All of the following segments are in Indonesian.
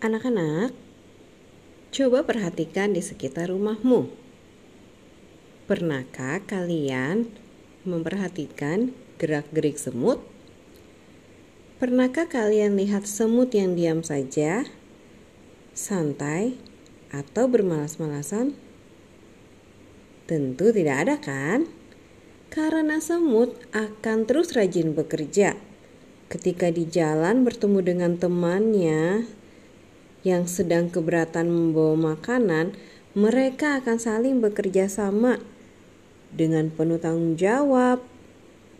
Anak-anak, coba perhatikan di sekitar rumahmu. Pernahkah kalian memperhatikan gerak-gerik semut? Pernahkah kalian lihat semut yang diam saja, santai, atau bermalas-malasan? Tentu tidak ada, kan? Karena semut akan terus rajin bekerja. Ketika di jalan bertemu dengan temannya yang sedang keberatan membawa makanan, mereka akan saling bekerja sama dengan penuh tanggung jawab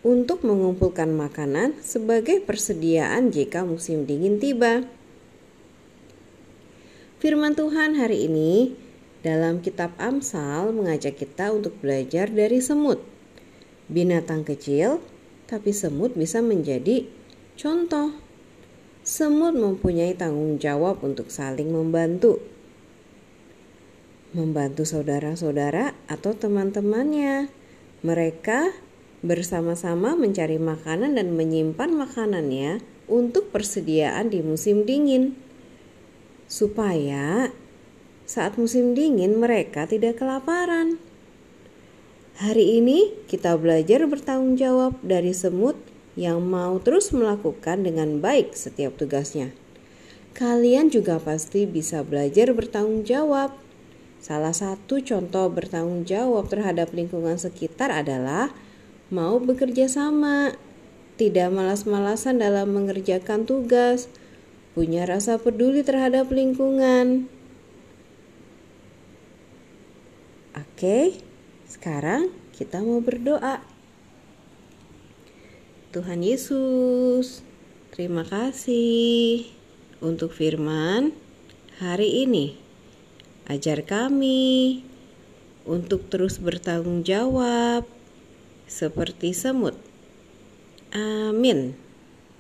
untuk mengumpulkan makanan sebagai persediaan jika musim dingin tiba. Firman Tuhan hari ini dalam kitab Amsal mengajak kita untuk belajar dari semut. Binatang kecil, tapi semut bisa menjadi contoh semut mempunyai tanggung jawab untuk saling membantu. Membantu saudara-saudara atau teman-temannya. Mereka bersama-sama mencari makanan dan menyimpan makanannya untuk persediaan di musim dingin. Supaya saat musim dingin mereka tidak kelaparan. Hari ini kita belajar bertanggung jawab dari semut yang mau terus melakukan dengan baik setiap tugasnya. Kalian juga pasti bisa belajar bertanggung jawab. Salah satu contoh bertanggung jawab terhadap lingkungan sekitar adalah mau bekerja sama, tidak malas-malasan dalam mengerjakan tugas, punya rasa peduli terhadap lingkungan. Oke, sekarang kita mau berdoa. Tuhan Yesus, terima kasih untuk firman hari ini. Ajar kami untuk terus bertanggung jawab seperti semut. Amin.